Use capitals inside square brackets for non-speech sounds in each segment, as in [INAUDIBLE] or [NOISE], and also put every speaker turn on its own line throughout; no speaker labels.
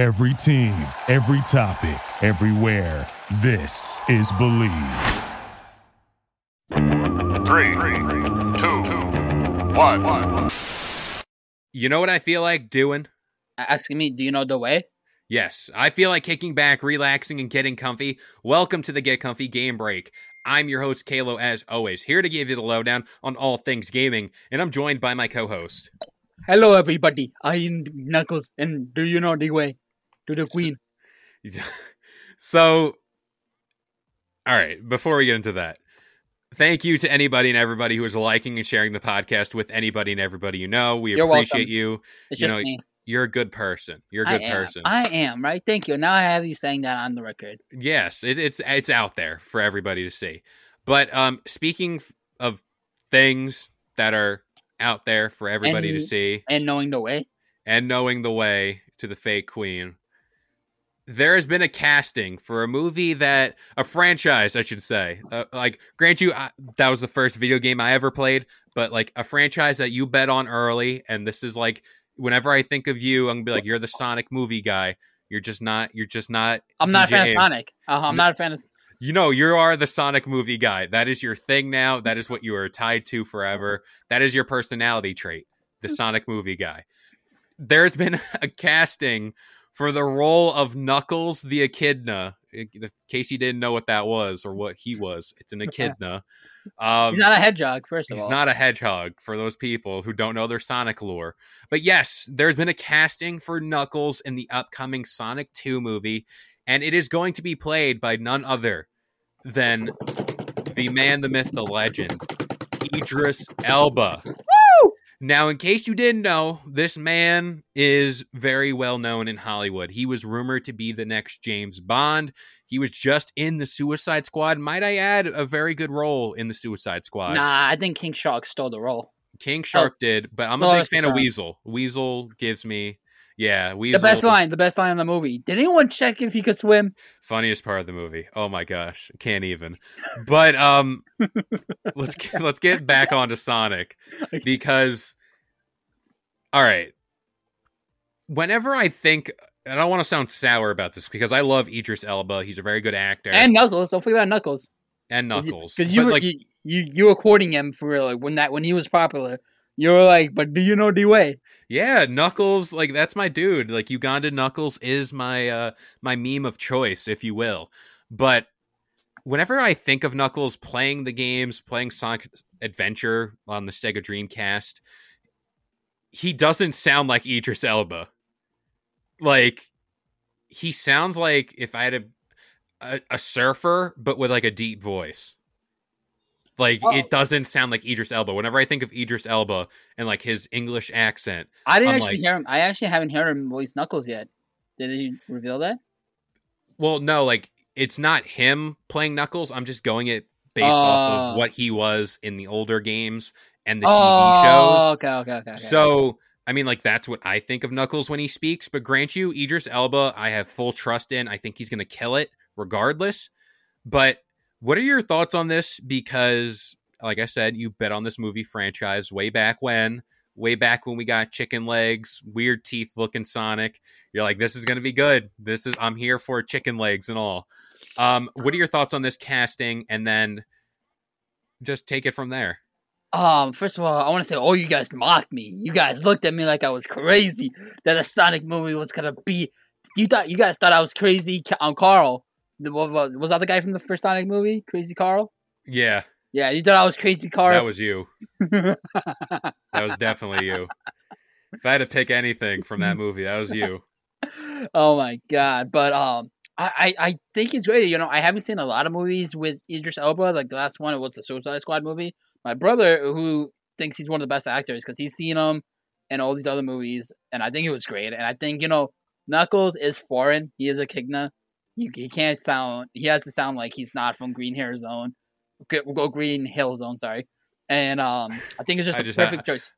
Every team, every topic, everywhere. This is Bleav.
Three, two, one.
You know what I feel like doing?
Asking me, do you know the way?
Yes, I feel like kicking back, relaxing, and getting comfy. Welcome to the Get Comfy Game Break. I'm your host, Kalo, as always, here to give you the lowdown on all things gaming, and I'm joined by my co host.
Hello, everybody. I am Knuckles, and do you know the way to the queen? [LAUGHS]
so, all right, before we get into that, thank you to anybody and everybody who is liking and sharing the podcast with anybody and everybody you know. We
You're
appreciate
welcome.
you.
It's
You
just
know,
me.
You're a good person. You're a good
am.
person.
I am, right? Thank you. Now I have you saying that on the record.
Yes, it, it's it's out there for everybody to see. But um, speaking of things that are out there for everybody to see,
And knowing the way.
and knowing the way to the fake queen, there has been a casting for a movie that a franchise, I should say. Uh, like, grant you, I, that was the first video game I ever played, but like a franchise that you bet on early, and this is like, whenever I think of you, I'm gonna be like, you're the Sonic movie guy. You're just not. You're just not.
I'm not a fan of Sonic. Uh, I'm
No.
not a fan of.
You know, you are the Sonic movie guy. That is your thing now. That is what you are tied to forever. That is your personality trait, the Sonic movie guy. There's been [LAUGHS] a casting for the role of Knuckles the Echidna. In case you didn't know what that was or what he was, it's an [LAUGHS] echidna. Um,
He's not a hedgehog, first of
He's
all.
He's not a hedgehog for those people who don't know their Sonic lore. But yes, there's been a casting for Knuckles in the upcoming Sonic 2 movie, and it is going to be played by none other than the man, the myth, the legend, Idris Elba. Now, in case you didn't know, this man is very well known in Hollywood. He was rumored to be the next James Bond. He was just in the Suicide Squad. Might I add, a very good role in the Suicide Squad.
Nah, I think King Shark stole the role.
King Shark oh, did, but I'm a
Oh,
big fan of. Weasel. Weasel gives me, yeah, Weasel.
The best line, the best line in the movie. Did anyone check if he could swim?
funniest part of the movie. Oh my gosh, can't even. But um, [LAUGHS] let's get, let's get back onto Sonic [LAUGHS] because, all right, whenever I think. I don't want to sound sour about this because I love Idris Elba. He's a very good actor.
And Knuckles. Don't forget about Knuckles.
and Knuckles.
Because you, were
like,
you, you you were quoting him for like when that when he was popular. You were like, but do you know the way?
Yeah, Knuckles, like that's my dude. Like Uganda Knuckles is my uh my meme of choice, if you will. But whenever I think of Knuckles playing the games, playing Sonic Adventure on the Sega Dreamcast, he doesn't sound like Idris Elba. Like he sounds like if I had a a, a surfer, but with like a deep voice. Like
Oh.
it doesn't sound like Idris Elba. Whenever I think of Idris Elba and like his English accent,
I didn't
I'm
actually
like-
hear him. I actually haven't heard him voice Knuckles yet. Did he reveal that?
Well, no, like it's not him playing Knuckles. I'm just going it based off
Oh.
of what he was in the older games and the
oh,
TV shows.
okay, okay, okay. okay.
So, I mean, like that's what I think of Knuckles when he speaks. But grant you, Idris Elba, I have full trust in. I think he's going to kill it regardless. But what are your thoughts on this? Because, like I said, you bet on this movie franchise way back when. Way back when we got chicken legs, weird teeth looking Sonic. You're like, this is going to be good. This is, I'm here for chicken legs and all. Um, what are your thoughts on this casting? And then just take it from there.
Um, first of all, I want to say, oh, you guys mocked me. You guys looked at me like I was crazy that a Sonic movie was gonna be. You thought you guys thought I was crazy. Ca- Um, Carl, what, what, was that the guy from the first Sonic movie? Crazy Carl.
Yeah,
Yeah, you thought I was crazy Carl.
that was you. [LAUGHS] That was definitely you. If I had to pick anything from that movie, that was you. [LAUGHS]
oh my god! But um, I, I I think it's great. You know, I haven't seen a lot of movies with Idris Elba. Like the last one was the Suicide Squad movie. My brother, who thinks he's one of the best actors because he's seen him in all these other movies, and I think it was great. And I think you know, Knuckles is foreign. He is a Kigna. You, he can't sound. He has to sound like he's not from Green Hair Zone. Go Green Hill Zone. Sorry. And um, I think it's just a
just-
perfect choice.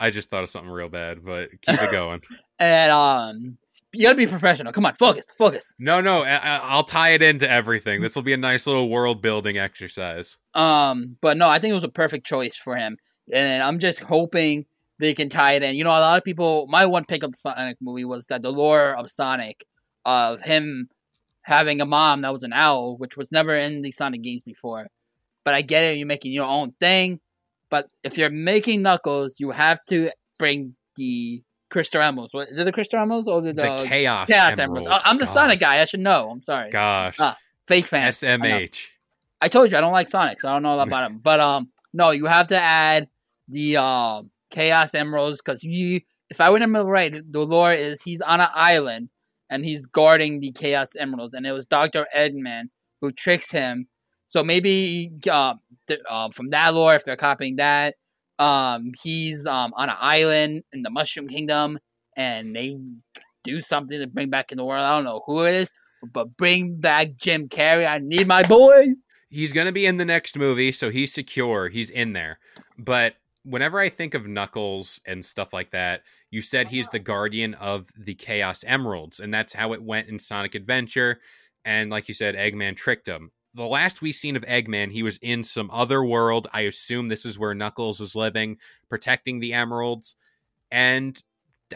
I just thought of something real bad, but keep it going. [LAUGHS]
And um, you gotta be professional. Come on, focus, focus.
No, no, I, I- I'll tie it into everything. This will be a nice little world building exercise.
Um, but no, I think it was a perfect choice for him. And I'm just hoping they can tie it in. You know, a lot of people. My one pick of the Sonic movie was that the lore of Sonic, of him having a mom that was an owl, which was never in the Sonic games before. But I get it, you're making your own thing. But if you're making Knuckles, you have to bring the Crystal Emeralds. What, is it the Crystal Emeralds or the,
The,
the
Chaos,
Chaos
Emeralds.
Emeralds? I- I'm the Sonic
Gosh.
guy. I should know. I'm sorry.
Gosh.
Ah, Fake fan.
SMH.
I told you I don't like Sonic, so I don't know a lot about [LAUGHS] him. But um, no, you have to add the um Chaos Emeralds because you. If I remember right, the lore is he's on an island and he's guarding the Chaos Emeralds, and it was Doctor Eggman who tricks him. So maybe uh, th- uh, from that lore, if they're copying that, um, he's um on an island in the Mushroom Kingdom, and they do something to bring back in the world. I don't know who it is, but bring back Jim Carrey. I need my boy.
He's to be in the next movie, so he's secure. He's in there. But whenever I think of Knuckles and stuff like that, you said he's the guardian of the Chaos Emeralds, and that's how it went in Sonic Adventure. And like you said, Eggman tricked him. The last we seen of Eggman, he was in some other world. I assume this is where Knuckles is living, protecting the emeralds. And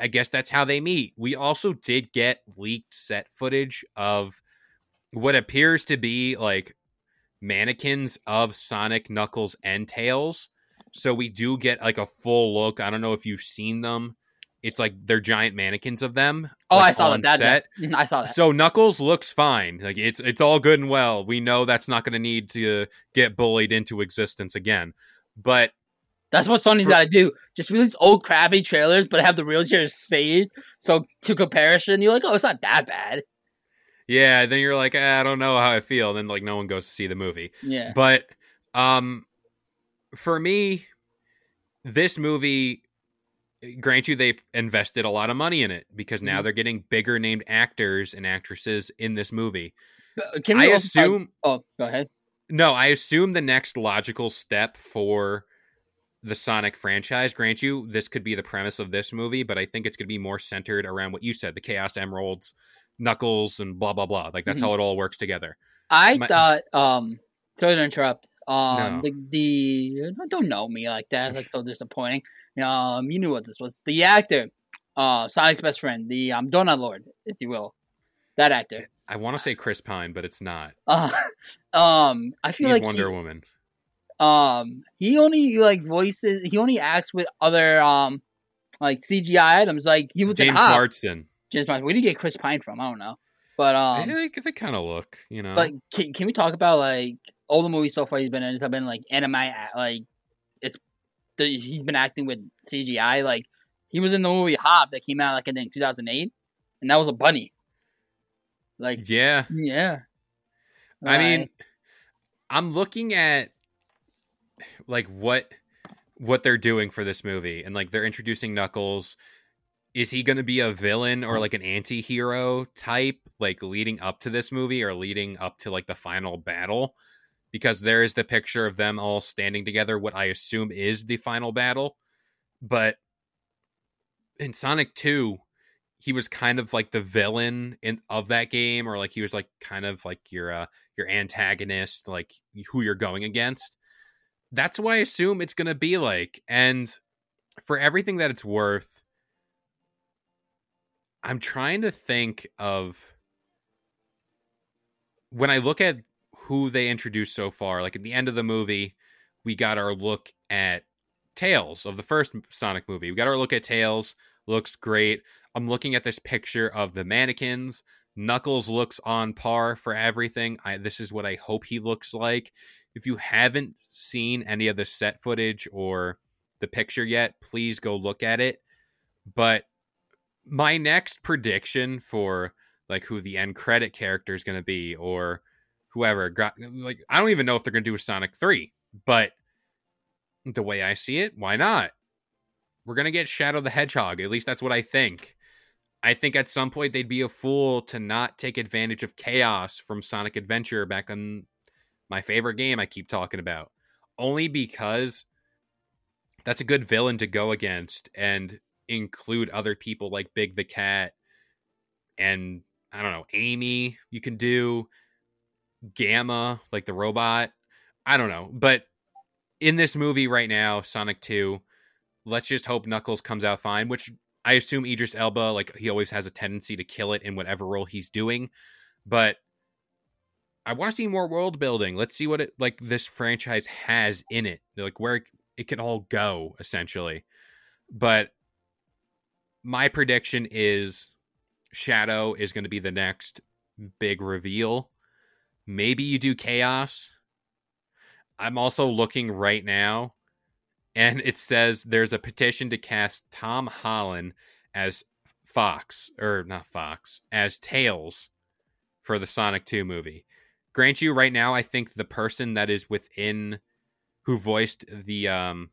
I guess that's how they meet. We also did get leaked set footage of what appears to be like mannequins of Sonic, Knuckles, and Tails. So we do get like a full look. I don't know if you've seen them. It's like they're giant mannequins of them.
Oh,
like,
I saw that.
set. [LAUGHS]
I saw that.
So Knuckles looks fine. Like it's it's all good and well. We know that's not going to need to get bullied into existence again. But
That's what Sony's got to do. Just release old crappy trailers, but have the real trailers saved. So to comparison, you're like, oh, it's not that bad.
yeah, then you're like, "Ah, I don't know how I feel. And then like no one goes to see the movie.
Yeah.
But um for me this movie grant you they invested a lot of money in it because now
Mhm.
they're getting bigger named actors and actresses in this movie.
But Can
I
also talk-
assume
oh, go ahead.
no, I assume the next logical step for the Sonic franchise, grant you, this could be the premise of this movie, but I think it's going to be more centered around what you said, the Chaos Emeralds, Knuckles and blah blah blah. Like that's
Mhm.
how it all works together.
I
My-
thought, um, sorry to interrupt. Um,
No.
the, the don't know me like that. Like so [LAUGHS] disappointing. Um, you knew what this was. The actor, uh, Sonic's best friend, the um Donut Lord, if you will, that actor.
I want to say Chris Pine, but it's not.
Uh, [LAUGHS] um, I feel
He's
like
Wonder
he,
Woman.
um he only like voices. He only acts with other um like CGI items. Like he was
James. Marsden.
James Marsden. Where did you get Chris Pine from? I don't know. But um,
they, they, they kind of look, you know.
But can, can we talk about like all the movies so far he's been in? Have been like anime, like it's the, he's been acting with CGI. Like he was in the movie Hop that came out like I think two thousand eight, and that was a bunny. Like
yeah,
yeah.
I mean, I'm looking at like what what they're doing for this movie, and like they're introducing Knuckles. Is he going to be a villain or like an anti-hero type, like leading up to this movie or leading up to like the final battle? Because there is the picture of them all standing together, what I assume is the final battle. But in Sonic 2, he was kind of like the villain in of that game, or like he was like kind of like your uh your antagonist, like who you're going against. That's what I assume it's gonna be like. And for everything that it's worth, I'm trying to think of when I look at who they introduced so far, like at the end of the movie, we got our look at Tails of the first Sonic movie. We got our look at Tails. Looks great. I'm looking at this picture of the mannequins. Knuckles looks on par for everything. I, this is what I hope he looks like. If you haven't seen any of the set footage or the picture yet, please go look at it. But my next prediction for like who the end credit character is going to be or whoever got like I don't even know if they're to do a Sonic 3, but the way I see it, why not? We're to get Shadow the Hedgehog. At least that's what I think. I think at some point they'd be a fool to not take advantage of chaos from Sonic Adventure back on my favorite game I keep talking about. Only because that's a good villain to go against and include other people like Big the Cat and I don't know, Amy, you can do Gamma, like the robot. I don't know. But in this movie right now, Sonic 2, let's just hope Knuckles comes out fine, which I assume Idris Elba, like he always has a tendency to kill it in whatever role he's doing. But I want to see more world building. Let's see what it like this franchise has in it, like where it, it can all go essentially. But my prediction is Shadow is going to be the next big reveal. Maybe you do Chaos. I'm also looking right now and it says there's a petition to cast Tom Holland as Fox or not Fox as Tails for the Sonic 2 movie. Grant you right now I think the person that is within who voiced the um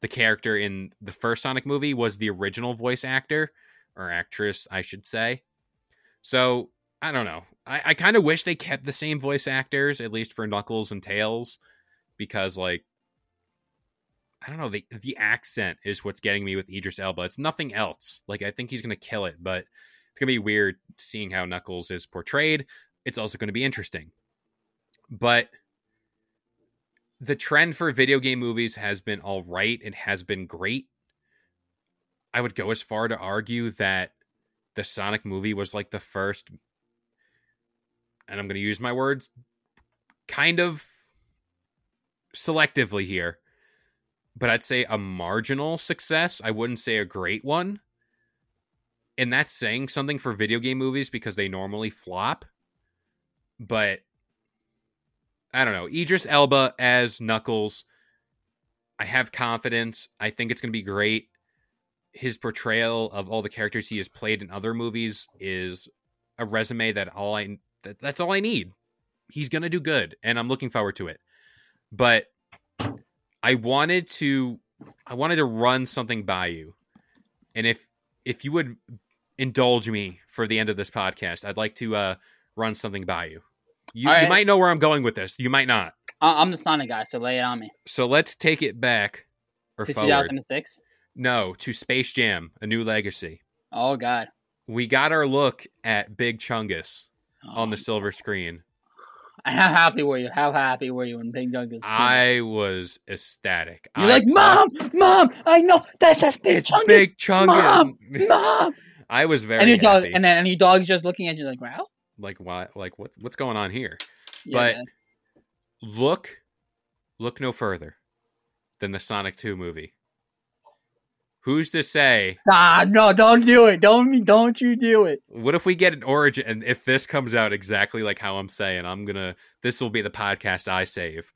the character in the first Sonic movie was the original voice actor or actress, I should say. So I don't know. I, I kind of wish they kept the same voice actors, at least for Knuckles and Tails, because like I don't know, the the accent is what's getting me with Idris Elba. It's nothing else. Like I think he's gonna kill it, but it's gonna be weird seeing how Knuckles is portrayed. It's also gonna be interesting. But the trend for video game movies has been all right. It has been great. I would go as far to argue that the Sonic movie was like the first, and I'm going to use my words kind of selectively here, but I'd say a marginal success. I wouldn't say a great one. And that's saying something for video game movies because they normally flop. But I don't know. Idris Elba as Knuckles. I have confidence. I think it's going to be great. His portrayal of all the characters he has played in other movies is a resume that all I that, that's all I need. He's going to do good and I'm looking forward to it. But I wanted to I wanted to run something by you. And if if you would indulge me for the end of this podcast, I'd like to uh run something by you. You,
All
you might know where I'm going with this. You might not.
I'm the Sonic guy, so lay it on me.
So let's take it back or
To
forward.
2006.
No, to Space Jam: A New Legacy.
Oh God.
We got our look at Big Chungus on the silver screen. [LAUGHS]
How happy were you? How happy were you when Big Chungus?
I was ecstatic.
You're
I
like, Mom, Mom, I know that's just Big
it's
Chungus.
Big Chungus.
Mom, [LAUGHS] Mom.
I was very
and your dog,
happy.
and then and your dog's just looking at you like, wow.
like why? Like what? What's going on here?
Yeah,
But- Look, look no further than the Sonic Two movie. Who's to say?
ah, no, don't do it. Don't don't you do it.
What if we get an origin? And if this comes out exactly like how I'm saying, I'm gonna. This will be the podcast I save.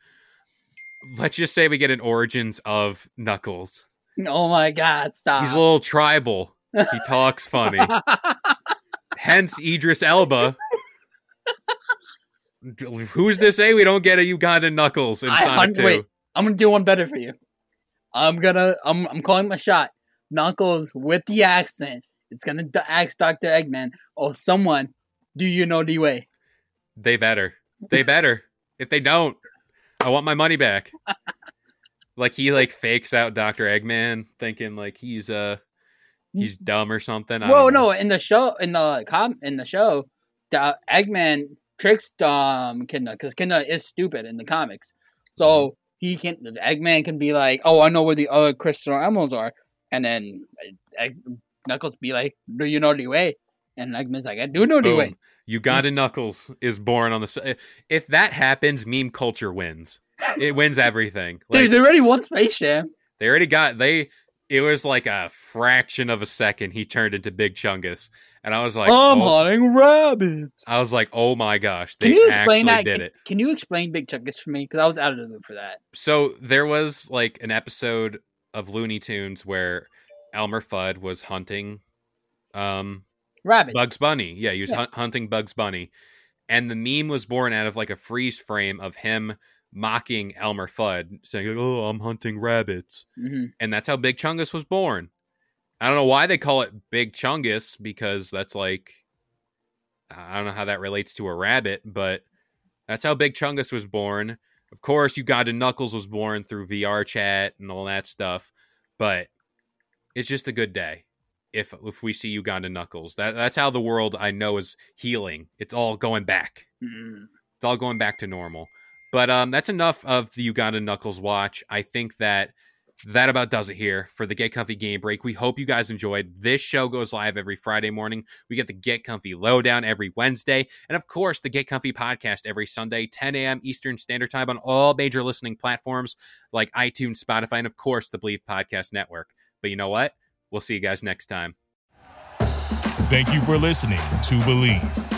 Let's just say we get an origins of Knuckles.
Oh my God, stop.
He's a little tribal. He talks funny. [LAUGHS] Hence Idris Elba. [LAUGHS] Who's to say we don't get a Ugandan Knuckles in
I
Sonic 2?
wait. I'm gonna do one better for you. I'm gonna I'm I'm calling my shot. Knuckles with the accent. It's gonna d- ask Doctor Eggman or someone. Do you know the way?
They better. They better. if they don't, I want my money back. [LAUGHS] like he like fakes out Dr. Eggman thinking like he's uh he's dumb or something. I
Whoa, no! In the show, in the com, in the show, the Eggman tricks um Kidna because Kidna is stupid in the comics, so he can. Eggman can be like, "Oh, I know where the other crystal emeralds are," and then Egg, Knuckles be like, "Do you know the way?" And Eggman's like, "I do know the
Boom.
way."
Uganda Knuckles is born on the if that happens, meme culture wins. It wins [LAUGHS] everything. Like,
Dude, they already won Space Jam.
They already got they. It was like a fraction of a second he turned into Big Chungus, and I was like,
I'm
oh,
hunting rabbits.
I was like, oh my gosh, they
Can you explain that?
did
Can,
it.
can you explain Big Chungus for me? Because I was out of the loop for that.
So there was like an episode of Looney Tunes where Elmer Fudd was hunting, um,
Rabbits.
Bugs Bunny. Yeah, he was
Yeah.
hun- hunting Bugs Bunny, and the meme was born out of like a freeze frame of him mocking Elmer Fudd, saying, "Oh, I'm hunting rabbits."
hmm
and that's how Big Chungus was born. I don't know why they call it Big Chungus because that's like I don't know how that relates to a rabbit, but that's how Big Chungus was born. Of course, Uganda Knuckles was born through VR chat and all that stuff, but it's just a good day if if we see Uganda Knuckles. That that's how the world I know is healing. It's all going back.
hmm
It's all going back to normal. But um, that's enough of the Uganda Knuckles watch. I think that that about does it here for the Get Comfy Game Break. We hope you guys enjoyed. This show goes live every Friday morning. We get the Get Comfy Lowdown every Wednesday. And of course, the Get Comfy podcast every Sunday, 10 a.m. Eastern Standard Time on all major listening platforms like iTunes, Spotify, and of course, the Bleav Podcast Network. But you know what? We'll see you guys next time.
Thank you for listening to Bleav.